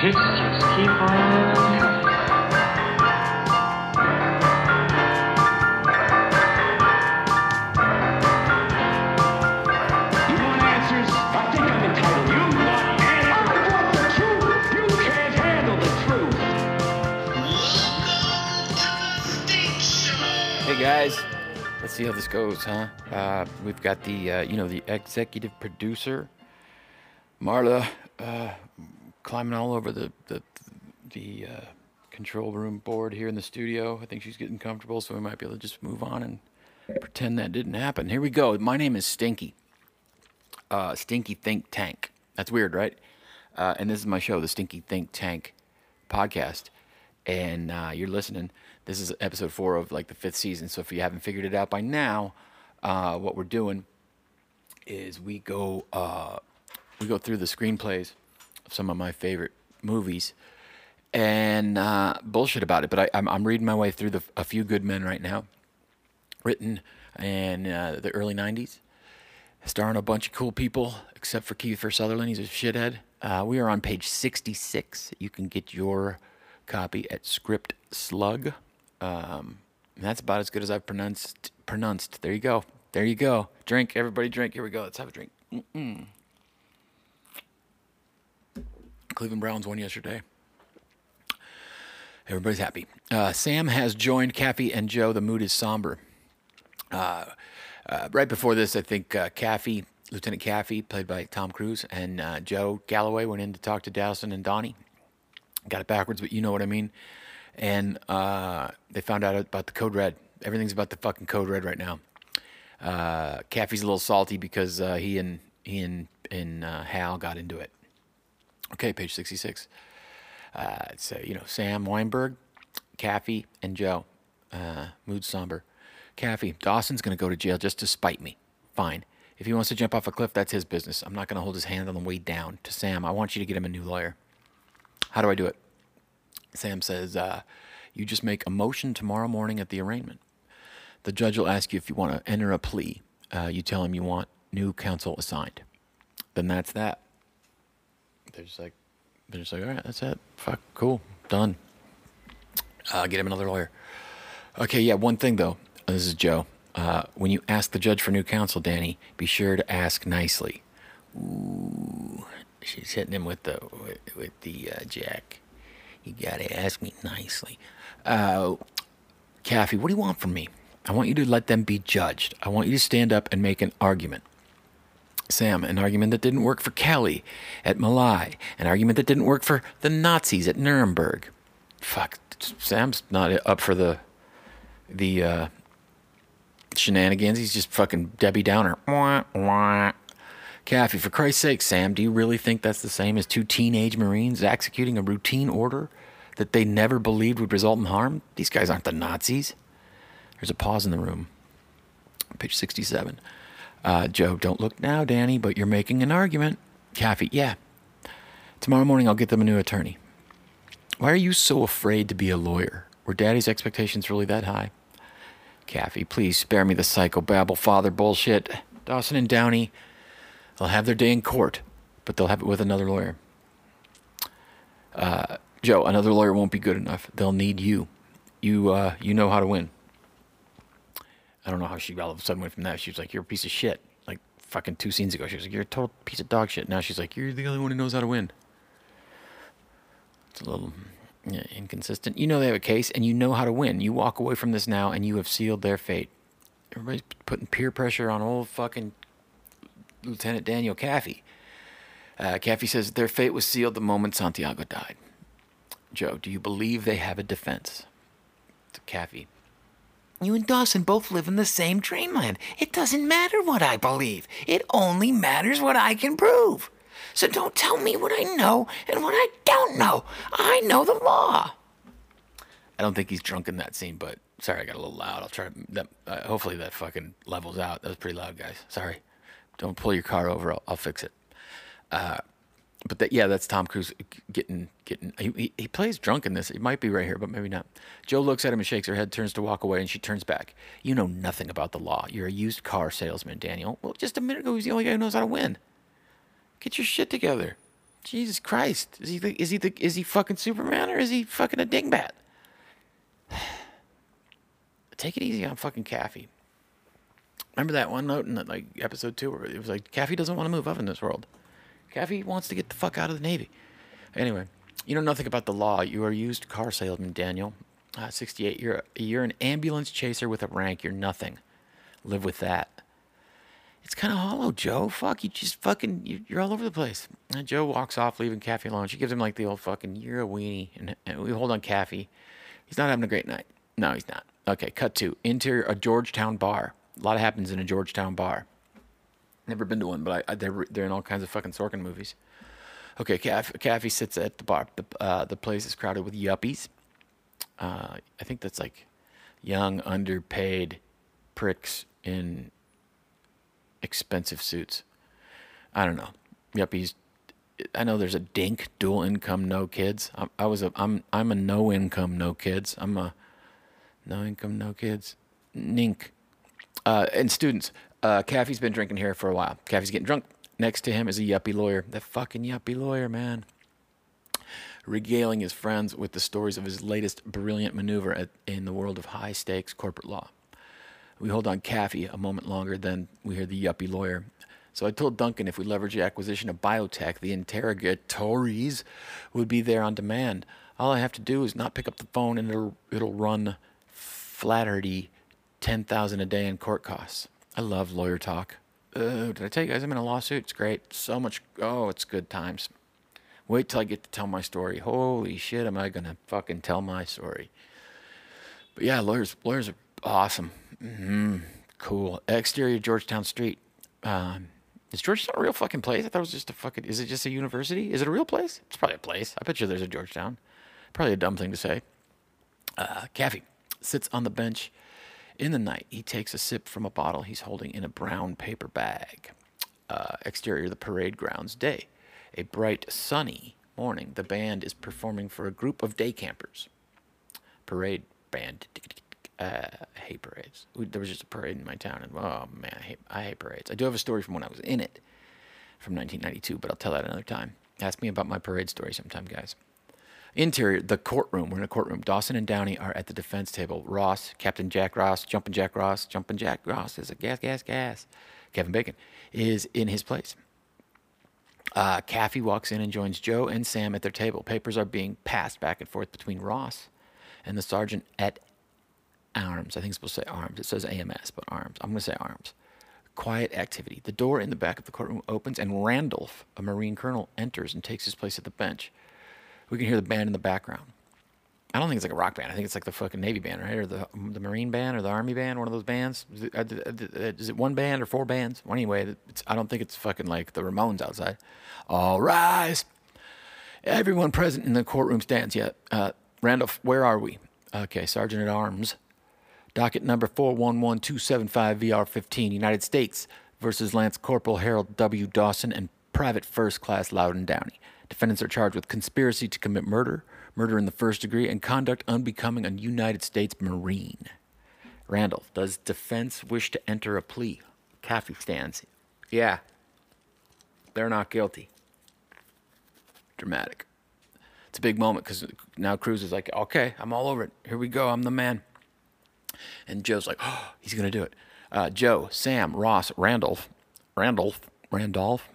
hits just keep on coming. You want answers? I think I'm entitled. You want answers? I want the truth. You can't handle the truth. Hey guys, let's see how this goes, huh? Uh, we've got the, uh, you know, the executive producer, Marla, uh, climbing all over the the, the uh, control room board here in the studio. I think she's getting comfortable, so we might be able to just move on and pretend that didn't happen. Here we go. My name is Stinky. Uh, Stinky Think Tank. That's weird, right? Uh, and this is my show, the Stinky Think Tank podcast. And uh, you're listening. This is episode four of like the fifth season. So if you haven't figured it out by now, uh, what we're doing is we go uh, we go through the screenplays some of my favorite movies and uh, bullshit about it. But I, I'm, I'm reading my way through the, a few good men right now, written in uh, the early '90s starring a bunch of cool people, except for Kiefer Sutherland. He's a shithead. Uh, we are on page 66. You can get your copy at Script Slug. Um, that's about as good as I've pronounced. Pronounced. There you go. There you go. Drink, everybody. Drink. Here we go. Let's have a drink. Mm-mm. Cleveland Browns won yesterday. Everybody's happy. Uh, Sam has joined Kaffee and Joe. The mood is somber. Uh, right before this, I think uh, Kaffee, Lieutenant Kaffee, played by Tom Cruise, and uh, Joe Galloway went in to talk to Dawson and Donnie. Got it backwards, but you know what I mean. And uh, they found out about the Code Red. Everything's about the fucking Code Red right now. Uh, Kaffee's a little salty because uh, he and he and, and uh, Hal got into it. Okay, page sixty-six. Uh, it's uh, you know Sam Weinberg, Kaffee, and Joe. Uh, mood somber. Kaffee, Dawson's going to go to jail just to spite me. Fine. If he wants to jump off a cliff, that's his business. I'm not going to hold his hand on the way down. To Sam, I want you to get him a new lawyer. How do I do it? Sam says, uh, You just make a motion tomorrow morning at the arraignment. The judge will ask you if you want to enter a plea. Uh, you tell him you want new counsel assigned. Then that's that. They're just like, they're just like, all right, that's it. Fuck, cool, done. Uh, get him another lawyer. Okay, yeah, one thing though. This is Joe. Uh, when you ask the judge for new counsel, Danny, be sure to ask nicely. Ooh, she's hitting him with the with, with the uh, jack. You gotta ask me nicely. Uh, Kaffee, what do you want from me? I want you to let them be judged. I want you to stand up and make an argument. Sam, an argument that didn't work for Calley at My Lai, an argument that didn't work for the Nazis at Nuremberg. Fuck, Sam's not up for the the uh, shenanigans. He's just fucking Debbie Downer. Wah. Kaffee, for Christ's sake, Sam, do you really think that's the same as two teenage Marines executing a routine order that they never believed would result in harm? These guys aren't the Nazis. There's a pause in the room. Page 67. Uh, Joe, don't look now, Danny, but you're making an argument. Kaffee, yeah. Tomorrow morning I'll get them a new attorney. Why are you so afraid to be a lawyer? Were Daddy's expectations really that high? Kaffee, please spare me the psychobabble father bullshit. Dawson and Downey, they'll have their day in court, but they'll have it with another lawyer. Uh, Joe, another lawyer won't be good enough. They'll need you. You, uh, you know how to win. I don't know how she all of a sudden went from that. She was like, "You're a piece of shit." Like fucking two scenes ago, she was like, "You're a total piece of dog shit." Now she's like, "You're the only one who knows how to win." It's a little yeah, inconsistent. You know they have a case, and you know how to win. You walk away from this now, and you have sealed their fate. Everybody's putting peer pressure on old fucking Lieutenant Daniel Kaffee. Uh, Kaffee says their fate was sealed the moment Santiago died. Joe, do you believe they have a defense? To Kaffee. You and Dawson both live in the same dreamland. It doesn't matter what I believe. It only matters what I can prove. So don't tell me what I know and what I don't know. I know the law. I don't think he's drunk in that scene, but sorry, I got a little loud. I'll try. That, uh, hopefully, that fucking levels out. That was pretty loud, guys. Sorry. Don't pull your car over. I'll, I'll fix it. Uh, but that, yeah, that's Tom Cruise getting getting. He, he, he plays drunk in this. It might be right here, but maybe not. Joe looks at him and shakes her head, turns to walk away, and she turns back. You know nothing about the law. You're a used car salesman, Daniel. Well, just a minute ago, he was the only guy who knows how to win. Get your shit together. Jesus Christ. Is he the, is he the, is he fucking Superman or is he fucking a dingbat? Take it easy on fucking Kaffee. Remember that one note in that, like episode two where it was like Kaffee doesn't want to move up in this world. Kaffee wants to get the fuck out of the Navy. Anyway, you know nothing about the law. You are a used car salesman, Daniel. Uh, 68. You're you're an ambulance chaser with a rank. You're nothing. Live with that. It's kind of hollow, Joe. Fuck, you just fucking, you, you're all over the place. And Joe walks off, leaving Kaffee alone. She gives him like the old fucking, you're a weenie. And, and we hold on Kaffee. He's not having a great night. No, he's not. Okay, cut to interior a Georgetown bar. A lot happens in a Georgetown bar. Never been to one, but I, I, they're, they're in all kinds of fucking Sorkin movies. Okay, Caff, sits at the bar. The, uh, the place is crowded with yuppies. Uh, I think that's like young, underpaid pricks in expensive suits. I don't know. Yuppies. I know there's a dink, dual income, no kids. I, I was a, I'm, I'm a no income, no kids. I'm a no income, no kids. Nink. Uh, and students. Uh, Kaffee's been drinking here for a while. Kaffee's getting drunk. Next to him is a yuppie lawyer. That fucking yuppie lawyer, man. Regaling his friends with the stories of his latest brilliant maneuver at, in the world of high stakes corporate law. We hold on Kaffee a moment longer, then we hear the yuppie lawyer. So I told Duncan if we leverage the acquisition of biotech, the interrogatories would be there on demand. All I have to do is not pick up the phone and it'll, it'll run Flatterty, 10000 a day in court costs. I love lawyer talk. Uh, did I tell you guys I'm in a lawsuit? It's great. So much. Oh, it's good times. Wait till I get to tell my story. Holy shit, am I gonna fucking tell my story? But yeah, lawyers lawyers are awesome. Mm-hmm. Cool. Exterior Georgetown Street. Um, is Georgetown a real fucking place? I thought it was just a fucking. Is it just a university? Is it a real place? It's probably a place. I bet you there's a Georgetown. Probably a dumb thing to say. Uh, Kaffee sits on the bench in the night. He takes a sip from a bottle he's holding in a brown paper bag. Uh, exterior, the parade grounds day. A bright, sunny morning. The band is performing for a group of day campers. Parade band. Uh, I hate parades. There was just a parade in my town, and oh man, I hate, I hate parades. I do have a story from when I was in it, from 1992, but I'll tell that another time. Ask me about my parade story sometime, guys. Interior, the courtroom. We're in a courtroom. Dawson and Downey are at the defense table. Ross, Captain Jack Ross, Jumping Jack Ross, Jumping Jack Ross is a gas, gas, gas. Kevin Bacon is in his place. Uh, Kaffee walks in and joins Joe and Sam at their table. Papers are being passed back and forth between Ross and the sergeant at arms. I think it's supposed to say arms. It says AMS, but arms. I'm going to say arms. Quiet activity. The door in the back of the courtroom opens, and Randolph, a Marine colonel, enters and takes his place at the bench. We can hear the band in the background. I don't think it's like a rock band. I think it's like the fucking Navy band, right? Or the the Marine band or the Army band, one of those bands. Is it, uh, it one band or four bands? Well, anyway, I don't think it's fucking like the Ramones outside. All rise. Everyone present in the courtroom stands yet. Uh, Randolph, where are we? Okay, Sergeant at Arms. Docket number 411275 VR15, United States versus Lance Corporal Harold W. Dawson and Private First Class Louden Downey. Defendants are charged with conspiracy to commit murder, murder in the first degree, and conduct unbecoming a United States Marine. Randolph, does defense wish to enter a plea? Kaffee stands. Yeah. They're not guilty. Dramatic. It's a big moment because now Cruise is like, okay, I'm all over it. Here we go. I'm the man. And Joe's like, oh, he's going to do it. Uh, Joe, Sam, Ross, Randolph, Randolph, Randolph,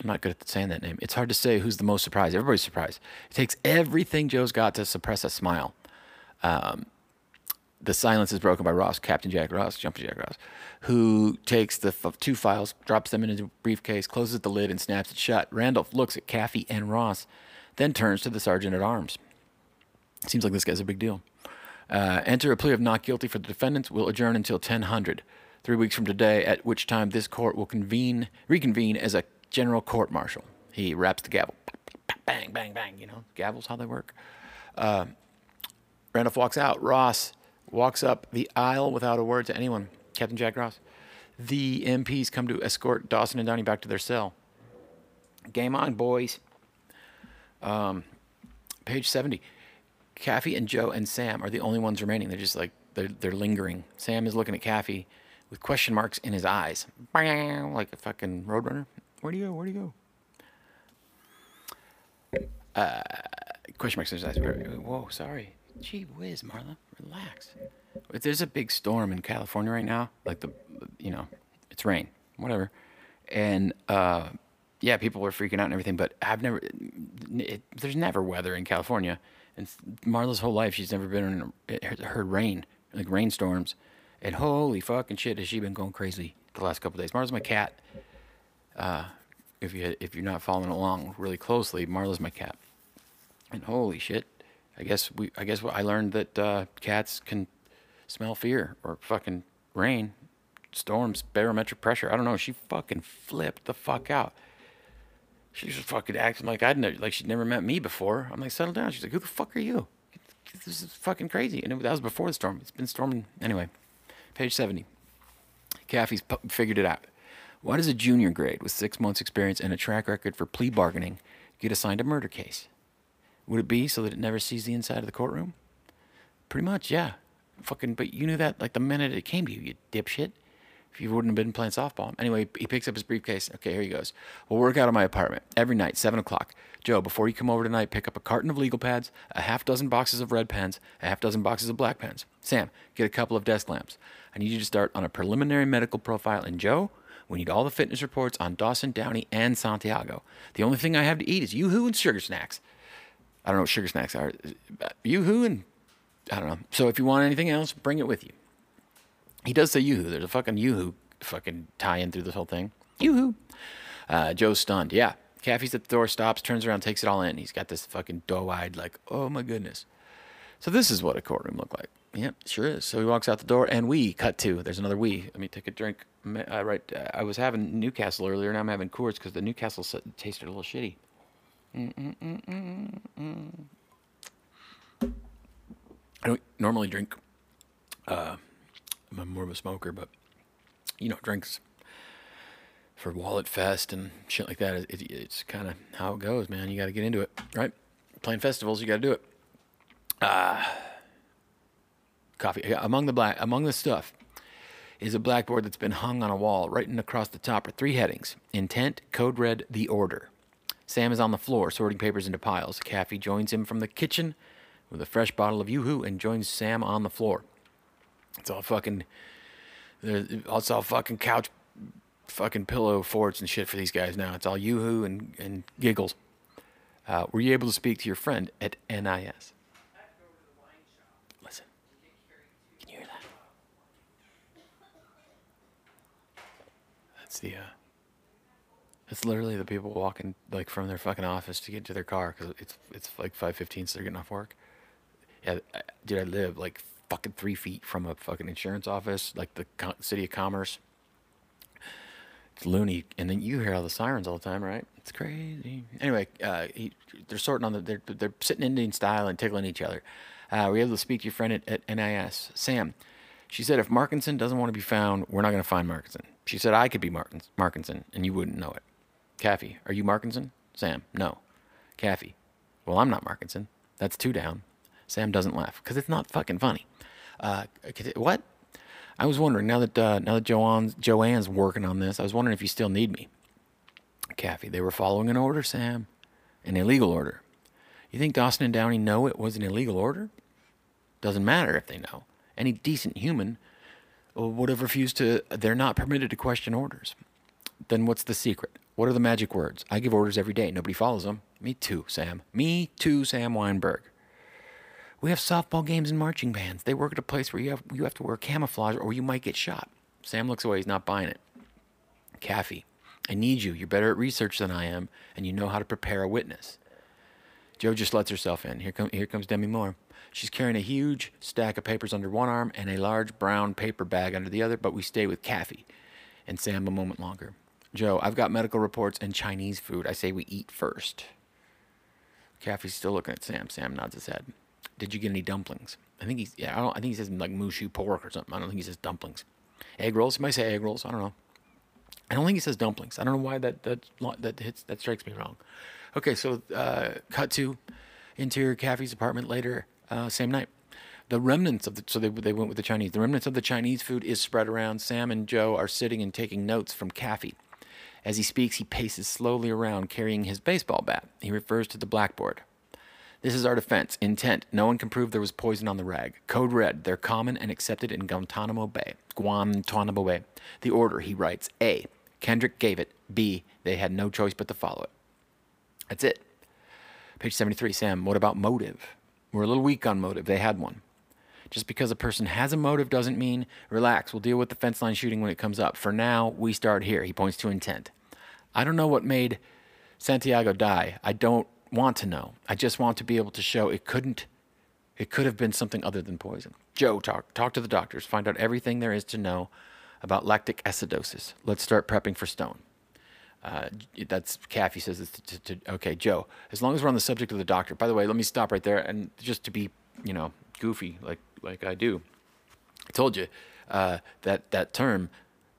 I'm not good at saying that name. It's hard to say who's the most surprised. Everybody's surprised. It takes everything Joe's got to suppress a smile. Um, the silence is broken by Ross, Captain Jack Ross, Jumping Jack Ross, who takes the f- two files, drops them into a briefcase, closes the lid, and snaps it shut. Randolph looks at Kaffee and Ross, then turns to the sergeant at arms. Seems like this guy's a big deal. Uh, enter a plea of not guilty for the defendants. Will adjourn until 1000, three weeks from today, at which time this court will convene, reconvene as a general court martial. He raps the gavel. Bang, bang, bang. You know, gavels, how they work. Uh, Randolph walks out. Ross walks up the aisle without a word to anyone. Captain Jack Ross. The MPs come to escort Dawson and Downey back to their cell. Game on, boys. Um, page 70. Kaffee and Joe and Sam are the only ones remaining. They're just like, they're, they're lingering. Sam is looking at Kaffee with question marks in his eyes. Like a fucking roadrunner. Where do you go? Where do you go? Uh, question mark exercise. Whoa, sorry. Gee whiz, Marla, relax. If there's a big storm in California right now, like the, you know, it's rain, whatever, and uh, yeah, people were freaking out and everything. But I've never, it, there's never weather in California. And Marla's whole life, she's never been in heard rain, like rainstorms. And holy fucking shit, has she been going crazy the last couple days? Marla's my cat. Uh, if you if you're not following along really closely, Marla's my cat. And holy shit, I guess we I guess I learned that uh, cats can smell fear or fucking rain, storms, barometric pressure. I don't know. She fucking flipped the fuck out. She was fucking acting like I'd never, like she'd never met me before. I'm like, settle down. She's like, who the fuck are you? This is fucking crazy. And it, that was before the storm. It's been storming anyway. Page 70. Kaffee's figured it out. Why does a junior grade with six months' experience and a track record for plea bargaining get assigned a murder case? Would it be so that it never sees the inside of the courtroom? Pretty much, yeah. Fucking, but you knew that like the minute it came to you, you dipshit. If you wouldn't have been playing softball. Anyway, he picks up his briefcase. Okay, here he goes. We'll work out of my apartment every night, 7 o'clock. Joe, before you come over tonight, pick up a carton of legal pads, a half dozen boxes of red pens, a half dozen boxes of black pens. Sam, get a couple of desk lamps. I need you to start on a preliminary medical profile. And Joe, we need all the fitness reports on Dawson, Downey, and Santiago. The only thing I have to eat is Yoo-Hoo and sugar snacks. I don't know what sugar snacks are. Yoo-Hoo and I don't know. So if you want anything else, bring it with you. He does say yoo-hoo. There's a fucking yoo-hoo fucking tie in through this whole thing. Yoo-hoo. Uh, Joe's stunned. Yeah. Kaffee's at the door, stops, turns around, takes it all in. He's got this fucking doe-eyed, like, oh my goodness. So this is what a courtroom looked like. Yep, sure is. So he walks out the door, and we cut to. There's another we. Let me take a drink. Uh, right, I was having Newcastle earlier. Now I'm having Coors because the Newcastle tasted a little shitty. Mm-mm-mm-mm-mm. I don't normally drink. Uh, I'm more of a smoker, but you know, drinks for Wallet Fest and shit like that. It, it, it's kind of how it goes, man. You got to get into it, right? Playing festivals, you got to do it. Ah, uh, coffee. Among the black, among the stuff, is a blackboard that's been hung on a wall. Written across the top are three headings: intent, code red, the order. Sam is on the floor sorting papers into piles. Kaffee joins him from the kitchen with a fresh bottle of Yoo-Hoo and joins Sam on the floor. It's all fucking. It's all fucking couch, fucking pillow forts and shit for these guys now. It's all yoo-hoo and and giggles. Uh, were you able to speak to your friend at NIS? Listen, can you hear that? That's the. Uh, that's literally the people walking like from their fucking office to get to their car because it's it's like five fifteen, so they're getting off work. Yeah, dude, I live like fucking three feet from a fucking insurance office, like the co- city of commerce. It's loony, and then you hear all the sirens all the time, right? It's crazy. Anyway, uh, he, they're sorting on the they're they're sitting Indian style and tickling each other. Uh, were you able to speak to your friend at, at NIS, Sam? She said if Markinson doesn't want to be found, we're not going to find Markinson. She said I could be Markins, Markinson, and you wouldn't know it. Kaffee, are you Markinson? Sam, no. Kaffee, well, I'm not Markinson. That's two down. Sam doesn't laugh because it's not fucking funny. Uh, what? I was wondering now that uh, now that Joanne's Joanne's working on this, I was wondering if you still need me. Kaffee, they were following an order, Sam, an illegal order. You think Dawson and Downey know it was an illegal order? Doesn't matter if they know. Any decent human would have refused to. They're not permitted to question orders. Then what's the secret? What are the magic words? I give orders every day. Nobody follows them. Me too, Sam. Me too, Sam Weinberg. We have softball games and marching bands. They work at a place where you have you have to wear camouflage or you might get shot. Sam looks away. He's not buying it. Kaffee, I need you. You're better at research than I am, and you know how to prepare a witness. Joe just lets herself in. Here, come, here comes Demi Moore. She's carrying a huge stack of papers under one arm and a large brown paper bag under the other, but we stay with Kaffee and Sam a moment longer. Joe, I've got medical reports and Chinese food. I say we eat first. Kaffee's still looking at Sam. Sam nods his head. Did you get any dumplings? I think he's yeah. I don't. I think he says like mushu pork or something. I don't think he says dumplings. Egg rolls. He might say egg rolls. I don't know. I don't think he says dumplings. I don't know why that that that hits that strikes me wrong. Okay, so uh, cut to interior Kaffee's apartment later, uh, same night. The remnants of the so they they went with the Chinese. The remnants of the Chinese food is spread around. Sam and Joe are sitting and taking notes from Kaffee, As he speaks, he paces slowly around carrying his baseball bat. He refers to the blackboard. This is our defense. Intent. No one can prove there was poison on the rag. Code red. They're common and accepted in Guantanamo Bay. Guantanamo Bay. The order, he writes A. Kendrick gave it. B. They had no choice but to follow it. That's it. Page 73. Sam, what about motive? We're a little weak on motive. They had one. Just because a person has a motive doesn't mean relax. We'll deal with the fence line shooting when it comes up. For now, we start here. He points to intent. I don't know what made Santiago die. I don't want to know. I just want to be able to show it couldn't. It could have been something other than poison. Joe, talk talk to the doctors. Find out everything there is to know about lactic acidosis. Let's start prepping for stone. Uh, that's Kaffee says it's to, to, to, okay, Joe. As long as we're on the subject of the doctor. By the way, let me stop right there and just to be, you know, goofy like like I do. I told you uh, that that term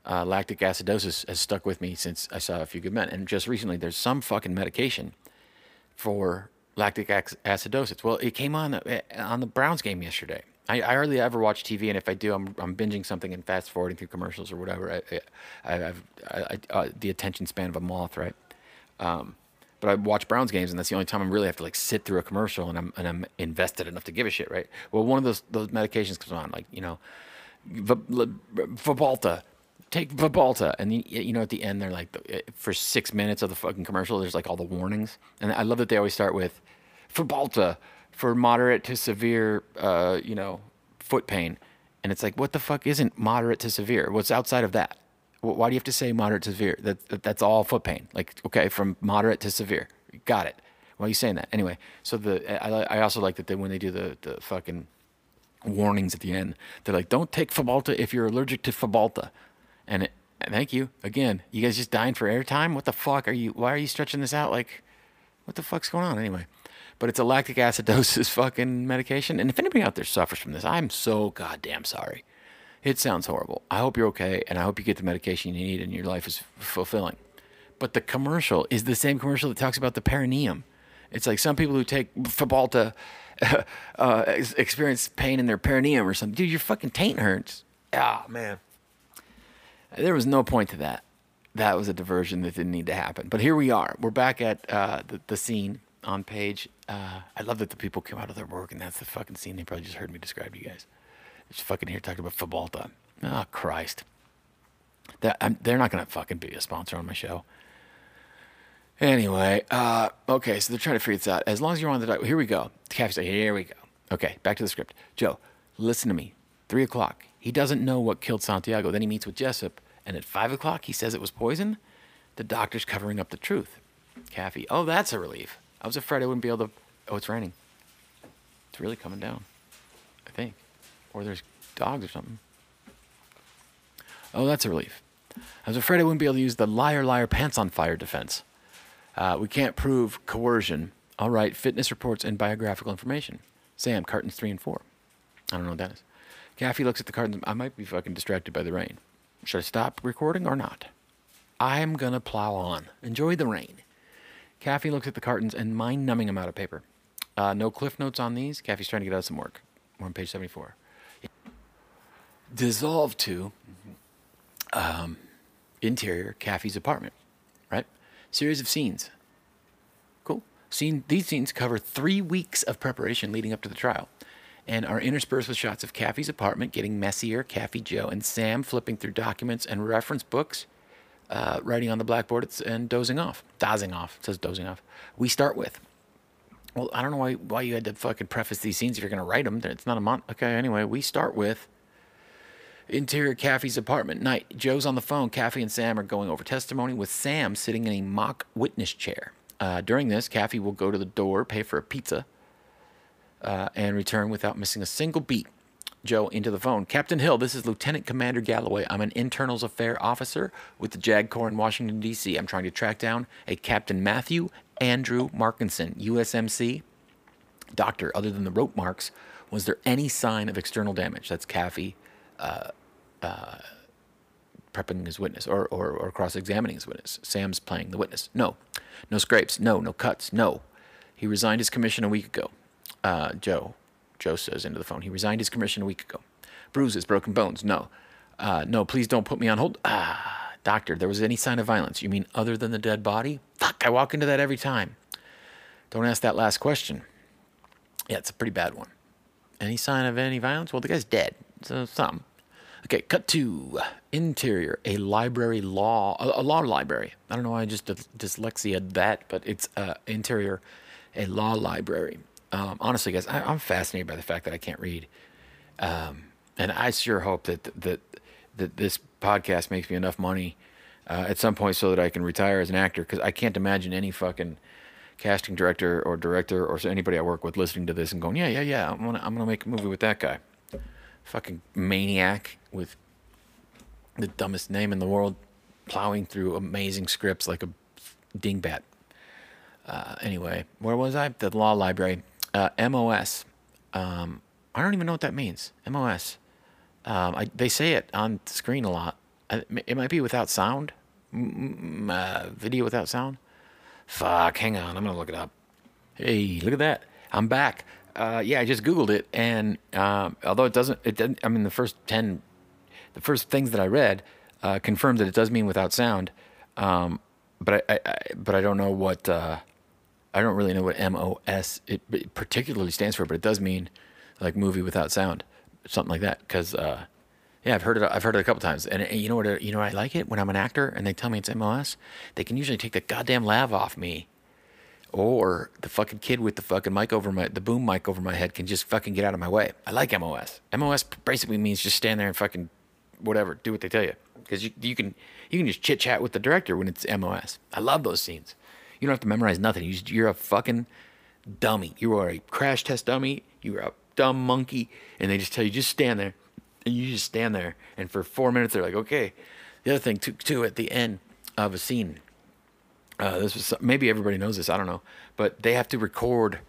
uh, lactic acidosis has stuck with me since I saw a few good men. And just recently, there's some fucking medication for lactic acidosis. Well, it came on uh, on the Browns game yesterday. I, I, hardly ever watch TV, and if I do, I'm, I'm binging something and fast forwarding through commercials or whatever. I, I, have uh, the attention span of a moth, right? Um, but I watch Browns games, and that's the only time I really have to like sit through a commercial, and I'm and I'm invested enough to give a shit, right? Well, one of those those medications comes on, like you know, Fabhalta, take Fabhalta, and the, you know at the end they're like eh, for six minutes of the fucking commercial, there's like all the warnings, and I love that they always start with Fabhalta for moderate to severe, uh, you know, foot pain, and it's like what the fuck isn't moderate to severe? What's outside of that? Why do you have to say moderate to severe? That, that that's all foot pain. Like okay, from moderate to severe. Got it. Why are you saying that? Anyway, so the I, I also like that they, when they do the the fucking warnings at the end, they're like, don't take Fabhalta if you're allergic to Fabhalta. And it, thank you again. You guys just dying for airtime? What the fuck are you? Why are you stretching this out? Like, what the fuck's going on anyway? But it's a lactic acidosis fucking medication. And if anybody out there suffers from this, I'm so goddamn sorry. It sounds horrible. I hope you're okay, and I hope you get the medication you need and your life is fulfilling. But the commercial is the same commercial that talks about the perineum. It's like some people who take Fabhalta uh, experience pain in their perineum or something. Dude, your fucking taint hurts. Ah, oh, man. There was no point to that. That was a diversion that didn't need to happen. But here we are. We're back at uh, the, the scene on page. Uh, I love that the people came out of their work and that's the fucking scene they probably just heard me describe to you guys. Just fucking here talking about Fabhalta. Oh, Christ. That, I'm, they're not going to fucking be a sponsor on my show. Anyway, uh, okay, so they're trying to figure this out. As long as you're on the here we go. The say, here we go. Okay, back to the script. Joe, listen to me. Three o'clock. He doesn't know what killed Santiago. Then he meets with Jessup, and at five o'clock he says it was poison. The doctor's covering up the truth. Kaffee, oh, that's a relief. I was afraid I wouldn't be able to. Oh, it's raining. It's really coming down. I think, or there's dogs or something. Oh, that's a relief. I was afraid I wouldn't be able to use the liar, liar, pants on fire defense. Uh, we can't prove coercion. All right, fitness reports and biographical information. Sam, cartons three and four. I don't know what that is. Kaffee looks at the cartons. I might be fucking distracted by the rain. Should I stop recording or not? I'm gonna plow on. Enjoy the rain. Kaffee looks at the cartons and mind numbing amount of paper. Uh, no cliff notes on these. Kaffee's trying to get out some work. We're on page 74. Dissolve to um, interior Kaffee's apartment, right? Series of scenes. Cool. Scene, these scenes cover three weeks of preparation leading up to the trial and are interspersed with shots of Kaffee's apartment getting messier, Kaffee Joe, and Sam flipping through documents and reference books, uh, writing on the blackboard and dozing off. Dozing off. It says dozing off. We start with. Well, I don't know why, why you had to fucking preface these scenes if you're going to write them. It's not a month. Okay, anyway, we start with interior Kaffee's apartment. Night. Joe's on the phone. Kaffee and Sam are going over testimony with Sam sitting in a mock witness chair. Uh, during this, Kaffee will go to the door, pay for a pizza, uh, and return without missing a single beat. Joe into the phone. Captain Hill, this is Lieutenant Commander Galloway. I'm an internals affair officer with the JAG Corps in Washington, D.C. I'm trying to track down a Captain Matthew Andrew Markinson, USMC. Doctor, other than the rope marks, was there any sign of external damage? That's Kaffee uh, uh, prepping his witness or, or, or cross examining his witness. Sam's playing the witness. No. No scrapes. No. No cuts. No. He resigned his commission a week ago. Uh, Joe. Joe says into the phone. He resigned his commission a week ago. Bruises, broken bones. No. Uh, no, please don't put me on hold. Ah, Doctor, there was any sign of violence. You mean other than the dead body? Fuck, I walk into that every time. Don't ask that last question. Yeah, it's a pretty bad one. Any sign of any violence? Well, the guy's dead. So some. Okay, cut to interior, a library law, a, law library. I don't know why I just dys- dyslexia that, but it's uh, interior, a law library. Um, honestly, guys, I, I'm fascinated by the fact that I can't read, um, and I sure hope that that that this podcast makes me enough money uh, at some point so that I can retire as an actor because I can't imagine any fucking casting director or director or anybody I work with listening to this and going, yeah, yeah, yeah, I'm gonna I'm gonna make a movie with that guy fucking maniac with the dumbest name in the world, plowing through amazing scripts like a dingbat. Uh, anyway, where was I? The law library. Uh, MOS. Um, I don't even know what that means. MOS. Um, I, they say it on screen a lot. I, it might be without sound. Uh, video without sound. Fuck, hang on. I'm to look it up. Hey, look at that. I'm back. Uh, yeah, I just Googled it, and um, although it doesn't, it doesn't. I mean, the first ten, the first things that I read uh, confirmed that it does mean without sound. Um, but I, I, I, but I don't know what. Uh, I don't really know what MOS it, it particularly stands for, but it does mean like movie without sound, something like that. Because uh, yeah, I've heard it. I've heard it a couple times, and, and you know what? You know, I like it when I'm an actor and they tell me it's MOS. They can usually take the goddamn lav off me or the fucking kid with the fucking mic over my the boom mic over my head can just fucking get out of my way. I like MOS. MOS basically means just stand there and fucking whatever, do what they tell you because you you can you can just chit chat with the director when it's MOS. I love those scenes. You don't have to memorize nothing. You just, you're a fucking dummy. You are a crash test dummy. You're a dumb monkey, and they just tell you just stand there, and you just stand there, and for four minutes they're like, okay. The other thing too, too at the end of a scene uh, this was maybe everybody knows this. I don't know, but they have to record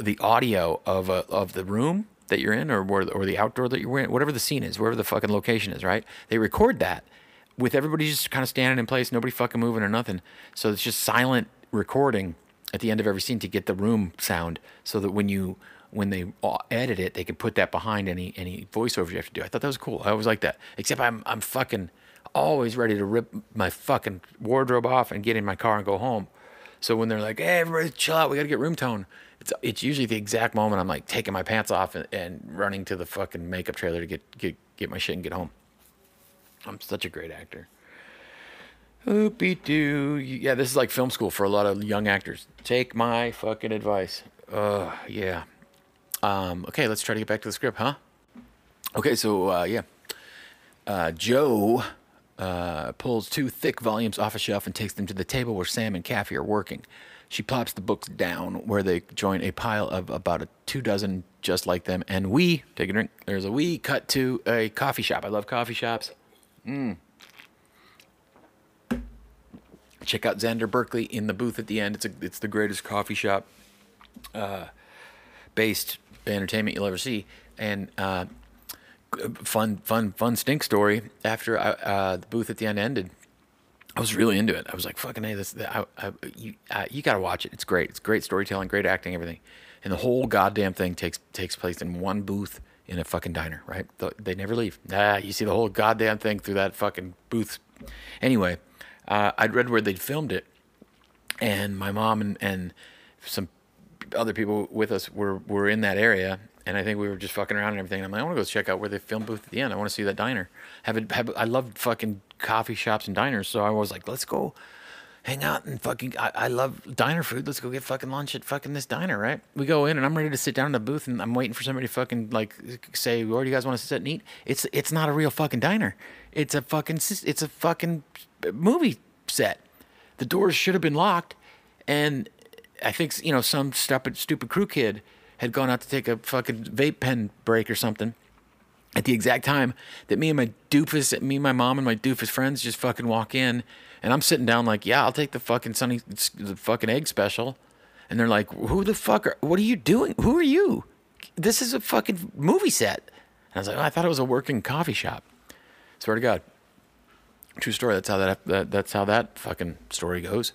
the audio of a, of the room that you're in, or where, or the outdoor that you're in, whatever the scene is, wherever the fucking location is. Right? They record that with everybody just kind of standing in place, nobody fucking moving or nothing. So it's just silent recording at the end of every scene to get the room sound, so that when you when they edit it, they can put that behind any any voiceover you have to do. I thought that was cool. I always like that. Except I'm I'm fucking always ready to rip my fucking wardrobe off and get in my car and go home. So when they're like, "Hey, everybody, chill out. We got to get room tone," it's it's usually the exact moment I'm like taking my pants off and, and running to the fucking makeup trailer to get get get my shit and get home. I'm such a great actor. Oopie doo. Yeah, this is like film school for a lot of young actors. Take my fucking advice. Uh, yeah. Um, okay, let's try to get back to the script, huh? Okay, so uh, yeah, uh, Joe uh, pulls two thick volumes off a shelf and takes them to the table where Sam and Kaffee are working. She plops the books down where they join a pile of about a two dozen just like them. And we take a drink. There's a we cut to a coffee shop. I love coffee shops. Mm. Check out Xander Berkeley in the booth at the end. It's a, it's the greatest coffee shop uh, based entertainment you'll ever see. And uh, fun, fun, fun stink story. After I, uh, the booth at the end ended, I was really into it. I was like, "Fucking hey, this, I, I, you, uh, you got to watch it. It's great. It's great storytelling, great acting, everything." And the whole goddamn thing takes takes place in one booth in a fucking diner, right? They never leave. Nah, you see the whole goddamn thing through that fucking booth. Anyway, uh, I'd read where they'd filmed it, and my mom and, and some other people with us were were in that area, and I think we were just fucking around and everything. I'm like, I want to go check out where they filmed booth at the end. I want to see that diner. Have it. Have, I love fucking coffee shops and diners, so I was like, let's go hang out and fucking. I, I love diner food. Let's go get fucking lunch at fucking this diner, right? We go in and I'm ready to sit down in the booth and I'm waiting for somebody to fucking like say, where do you guys want to sit and eat? It's it's not a real fucking diner. It's a fucking it's a fucking movie set. The doors should have been locked, and I think you know some stupid stupid crew kid had gone out to take a fucking vape pen break or something at the exact time that me and my doofus, me and my mom and my doofus friends just fucking walk in, and I'm sitting down like, yeah, I'll take the fucking sunny, the fucking egg special, and they're like, who the fuck are, what are you doing? Who are you? This is a fucking movie set. And I was like, oh, I thought it was a working coffee shop. Swear to God. True story. That's how that, that that's how that fucking story goes.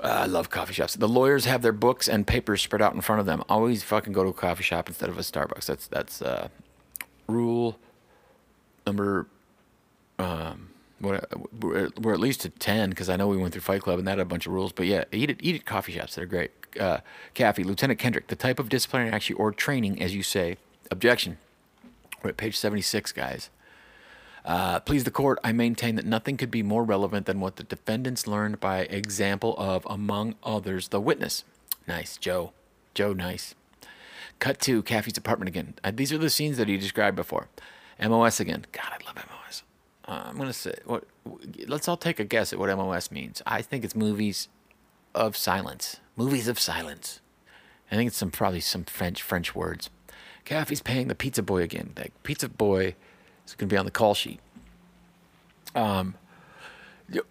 Uh, I love coffee shops. The lawyers have their books and papers spread out in front of them. Always fucking go to a coffee shop instead of a Starbucks. That's that's uh, rule number um, We're, we're, at least at ten because I know we went through Fight Club and that had a bunch of rules. But yeah, eat it. Eat at coffee shops. They're great. Uh, Lieutenant Kendrick, the type of disciplinary action or training, as you say. Objection. We're at page seventy-six, guys. Uh, please the court, I maintain that nothing could be more relevant than what the defendants learned by example of, among others, the witness. Nice, Joe. Joe, nice. Cut to Kaffee's apartment again. Uh, these are the scenes that he described before. MOS again. God, I love MOS. Uh, I'm gonna say what. Let's all take a guess at what MOS means. I think it's movies of silence. Movies of silence. I think it's some probably some French French words. Kaffee's paying the pizza boy again. The pizza boy is going to be on the call sheet. Um,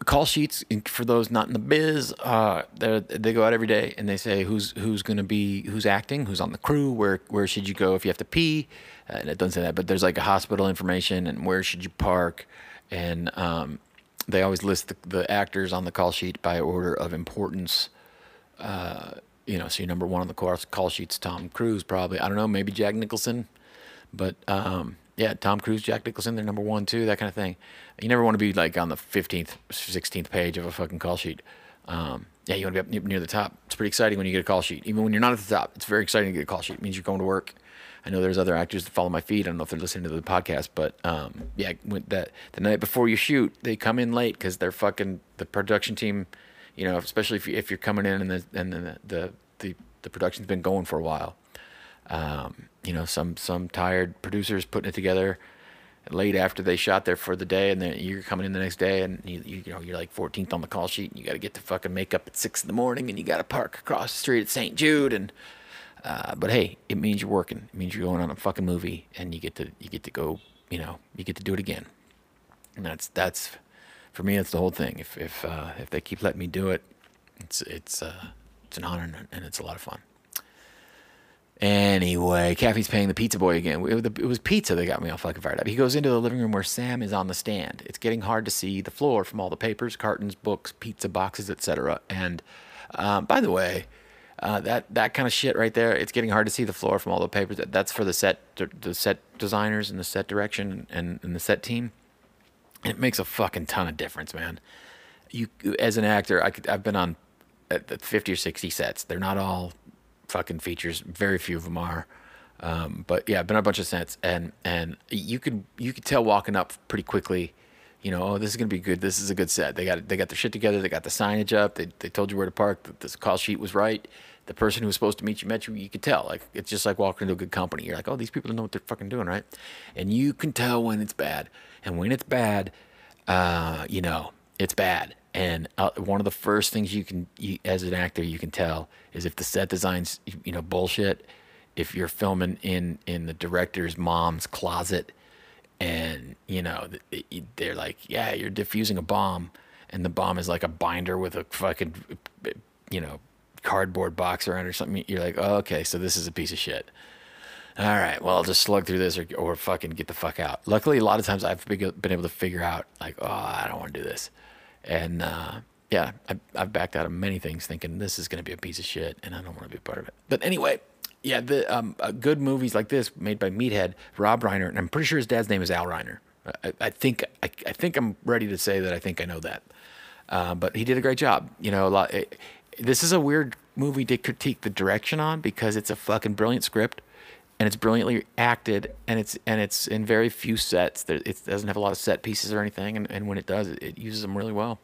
call sheets for those not in the biz. Uh, they go out every day and they say who's who's going to be who's acting, who's on the crew, where where should you go if you have to pee, and it doesn't say that, but there's like a hospital information and where should you park, and um, they always list the, the actors on the call sheet by order of importance. Uh, you know, so number one on the call, call sheets, Tom Cruise probably. I don't know, maybe Jack Nicholson, but um, yeah, Tom Cruise, Jack Nicholson, they're number one, too, that kind of thing. You never want to be like on the 15th, 16th page of a fucking call sheet. Um, yeah, you want to be up near the top. It's pretty exciting when you get a call sheet. Even when you're not at the top, it's very exciting to get a call sheet. It means you're going to work. I know there's other actors that follow my feed. I don't know if they're listening to the podcast, but um, yeah, that the night before you shoot, they come in late because they're fucking the production team. You know, especially if you, if you're coming in and the and the the the, the production's been going for a while. Um, you know, some some tired producers putting it together late after they shot there for the day, and then you're coming in the next day, and you you, know you're like 14th on the call sheet, and you got to get to fucking makeup at six in the morning, and you got to park across the street at St. Jude, and uh, but hey, it means you're working. It means you're going on a fucking movie, and you get to you get to go, you know, you get to do it again, and that's that's for me. That's the whole thing. If if uh, if they keep letting me do it, it's it's uh, it's an honor and it's a lot of fun. Anyway, Kaffee's paying the pizza boy again. It was pizza that got me all fucking fired up. He goes into the living room where Sam is on the stand. It's getting hard to see the floor from all the papers, cartons, books, pizza boxes, etc. And um, by the way, uh, that that kind of shit right there. It's getting hard to see the floor from all the papers. That's for the set the set designers and the set direction and, and the set team. It makes a fucking ton of difference, man. You as an actor, I could, I've been on uh, 50 or 60 sets. They're not all fucking features. Very few of them are. Um, but yeah, been a bunch of sets, and and you could you could tell walking up pretty quickly, you know, oh, this is gonna be good. This is a good set. They got they got their shit together. They got the signage up. They they told you where to park. The, the call sheet was right. The person who was supposed to meet you met you. You could tell. Like it's just like walking into a good company. You're like, oh, these people know what they're fucking doing, right? And you can tell when it's bad. And when it's bad, uh, you know, it's bad. And uh, one of the first things you can, you, as an actor, you can tell is if the set design's, you know, bullshit. If you're filming in in the director's mom's closet, and you know they're like, yeah, you're diffusing a bomb, and the bomb is like a binder with a fucking, you know, cardboard box around or something. You're like, oh, okay, so this is a piece of shit. All right, well, I'll just slug through this or, or fucking get the fuck out. Luckily, a lot of times I've been able to figure out, like, oh, I don't want to do this. And uh, yeah, I, I've backed out of many things thinking this is going to be a piece of shit and I don't want to be a part of it. But anyway, yeah, the um, uh, good movies like this made by Meathead, Rob Reiner, and I'm pretty sure his dad's name is Al Reiner. I, I think I, I, think I'm ready to say that I think I know that. Uh, but he did a great job. You know, a lot. It, this is a weird movie to critique the direction on because it's a fucking brilliant script and it's brilliantly acted and it's and it's in very few sets. It doesn't have a lot of set pieces or anything, and, and when it does, it, it uses them really well.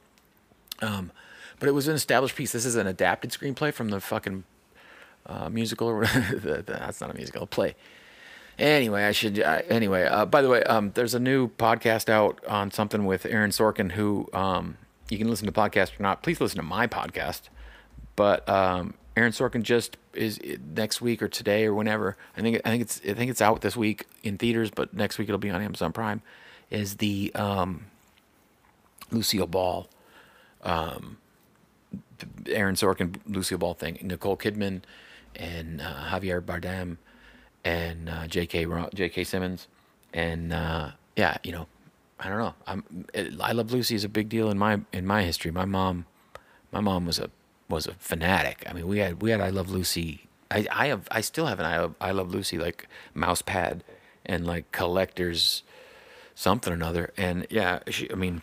Um, but it was an established piece. This is an adapted screenplay from the fucking uh, musical or the, that's not a musical, a play. Anyway, I should. Uh, anyway, uh, by the way, um, there's a new podcast out on something with Aaron Sorkin. Who um, you can listen to podcast or not. Please listen to my podcast. But um, Aaron Sorkin just is next week or today or whenever. I think I think it's I think it's out this week in theaters, but next week it'll be on Amazon Prime. Is the um, Lucille Ball, um, Aaron Sorkin Lucille Ball thing? Nicole Kidman and uh, Javier Bardem and uh, J.K. J.K. Simmons and uh, yeah, you know, I don't know. I'm, I Love Lucy is a big deal in my in my history. My mom, my mom was a was a fanatic. I mean, we had we had I Love Lucy. I I have I still have an I Love, I Love Lucy like mouse pad and like collectors something or another. And yeah, she, I mean,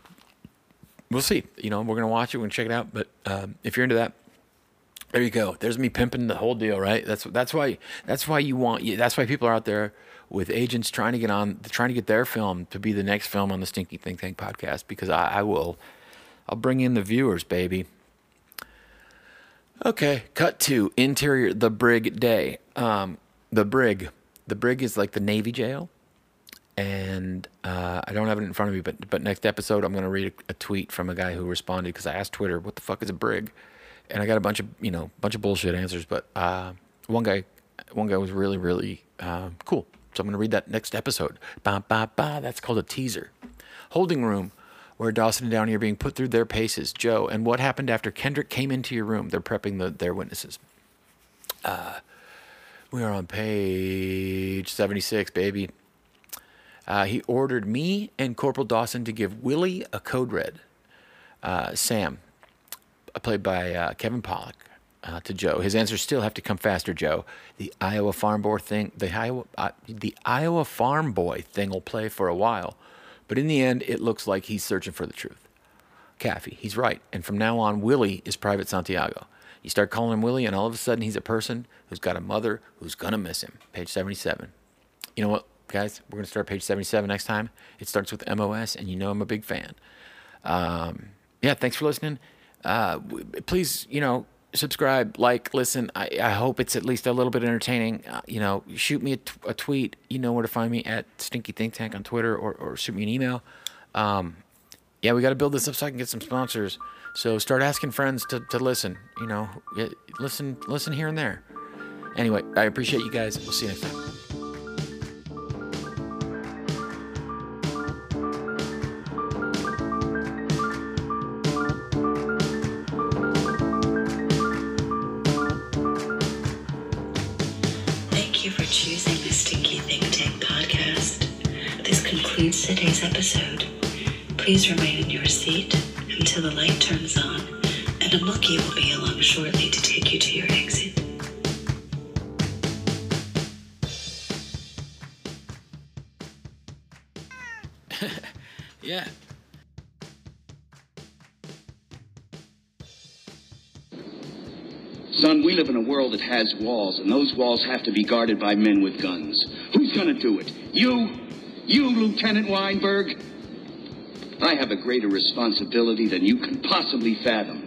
we'll see. You know, we're gonna watch it. We're gonna check it out. But um, if you're into that, there you go. There's me pimping the whole deal, right? That's that's why that's why you want. That's why people are out there with agents trying to get on, trying to get their film to be the next film on the Stinky Think Tank podcast because I, I will, I'll bring in the viewers, baby. Okay, cut to interior the brig day. Um, the brig, the brig is like the Navy jail, and uh, I don't have it in front of me. But but next episode, I'm gonna read a, a tweet from a guy who responded because I asked Twitter, "What the fuck is a brig?" And I got a bunch of you know bunch of bullshit answers. But uh, one guy, one guy was really really uh, cool. So I'm gonna read that next episode. Ba ba ba. That's called a teaser. Holding room where Dawson and Downey are being put through their paces. Joe, and what happened after Kendrick came into your room? They're prepping the, their witnesses. Uh, we are on page 76, baby. Uh, he ordered me and Corporal Dawson to give Willie a code red. Uh, Sam, uh, played by uh, Kevin Pollak, uh, to Joe. His answers still have to come faster, Joe. The Iowa farm boy thing, the Iowa, uh, the Iowa farm boy thing will play for a while, but in the end, it looks like he's searching for the truth. Kaffee, he's right, and from now on, Willie is Private Santiago. You start calling him Willie, and all of a sudden, he's a person who's got a mother who's gonna miss him. Page seventy-seven. You know what, guys? We're gonna start page seventy-seven next time. It starts with MOS, and you know I'm a big fan. Um, yeah, thanks for listening. Uh, please, you know, subscribe, like, listen. I, I hope it's at least a little bit entertaining. Uh, you know, shoot me a, t- a tweet. You know where to find me at Stinky Think Tank on Twitter, or, or shoot me an email. Um, yeah, we got to build this up so I can get some sponsors. So start asking friends to, to listen. You know, listen, listen here and there. Anyway, I appreciate you guys. We'll see you next time. Episode. Please remain in your seat until the light turns on, and a monkey will be along shortly to take you to your exit. Yeah. Son, we live in a world that has walls, and those walls have to be guarded by men with guns. Who's gonna do it? You? You, Lieutenant Weinberg? I have a greater responsibility than you can possibly fathom.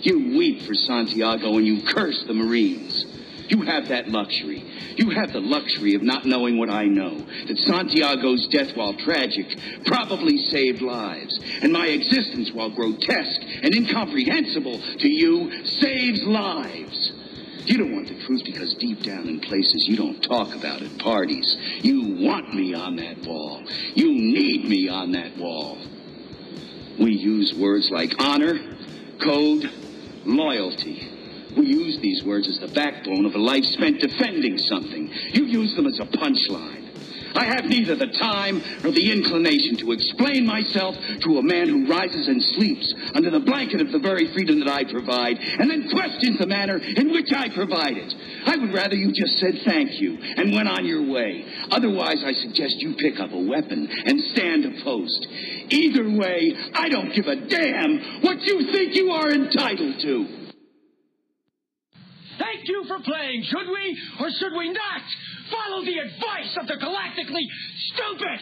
You weep for Santiago and you curse the Marines. You have that luxury. You have the luxury of not knowing what I know. That Santiago's death, while tragic, probably saved lives. And my existence, while grotesque and incomprehensible to you, saves lives. You don't want the truth because deep down in places you don't talk about at parties. You want me on that wall. You need me on that wall. We use words like honor, code, loyalty. We use these words as the backbone of a life spent defending something. You use them as a punchline. I have neither the time nor the inclination to explain myself to a man who rises and sleeps under the blanket of the very freedom that I provide and then questions the manner in which I provide it. I would rather you just said thank you and went on your way. Otherwise, I suggest you pick up a weapon and stand a post. Either way, I don't give a damn what you think you are entitled to. Thank you for playing. Should we or should we not follow the advice of the galactically stupid?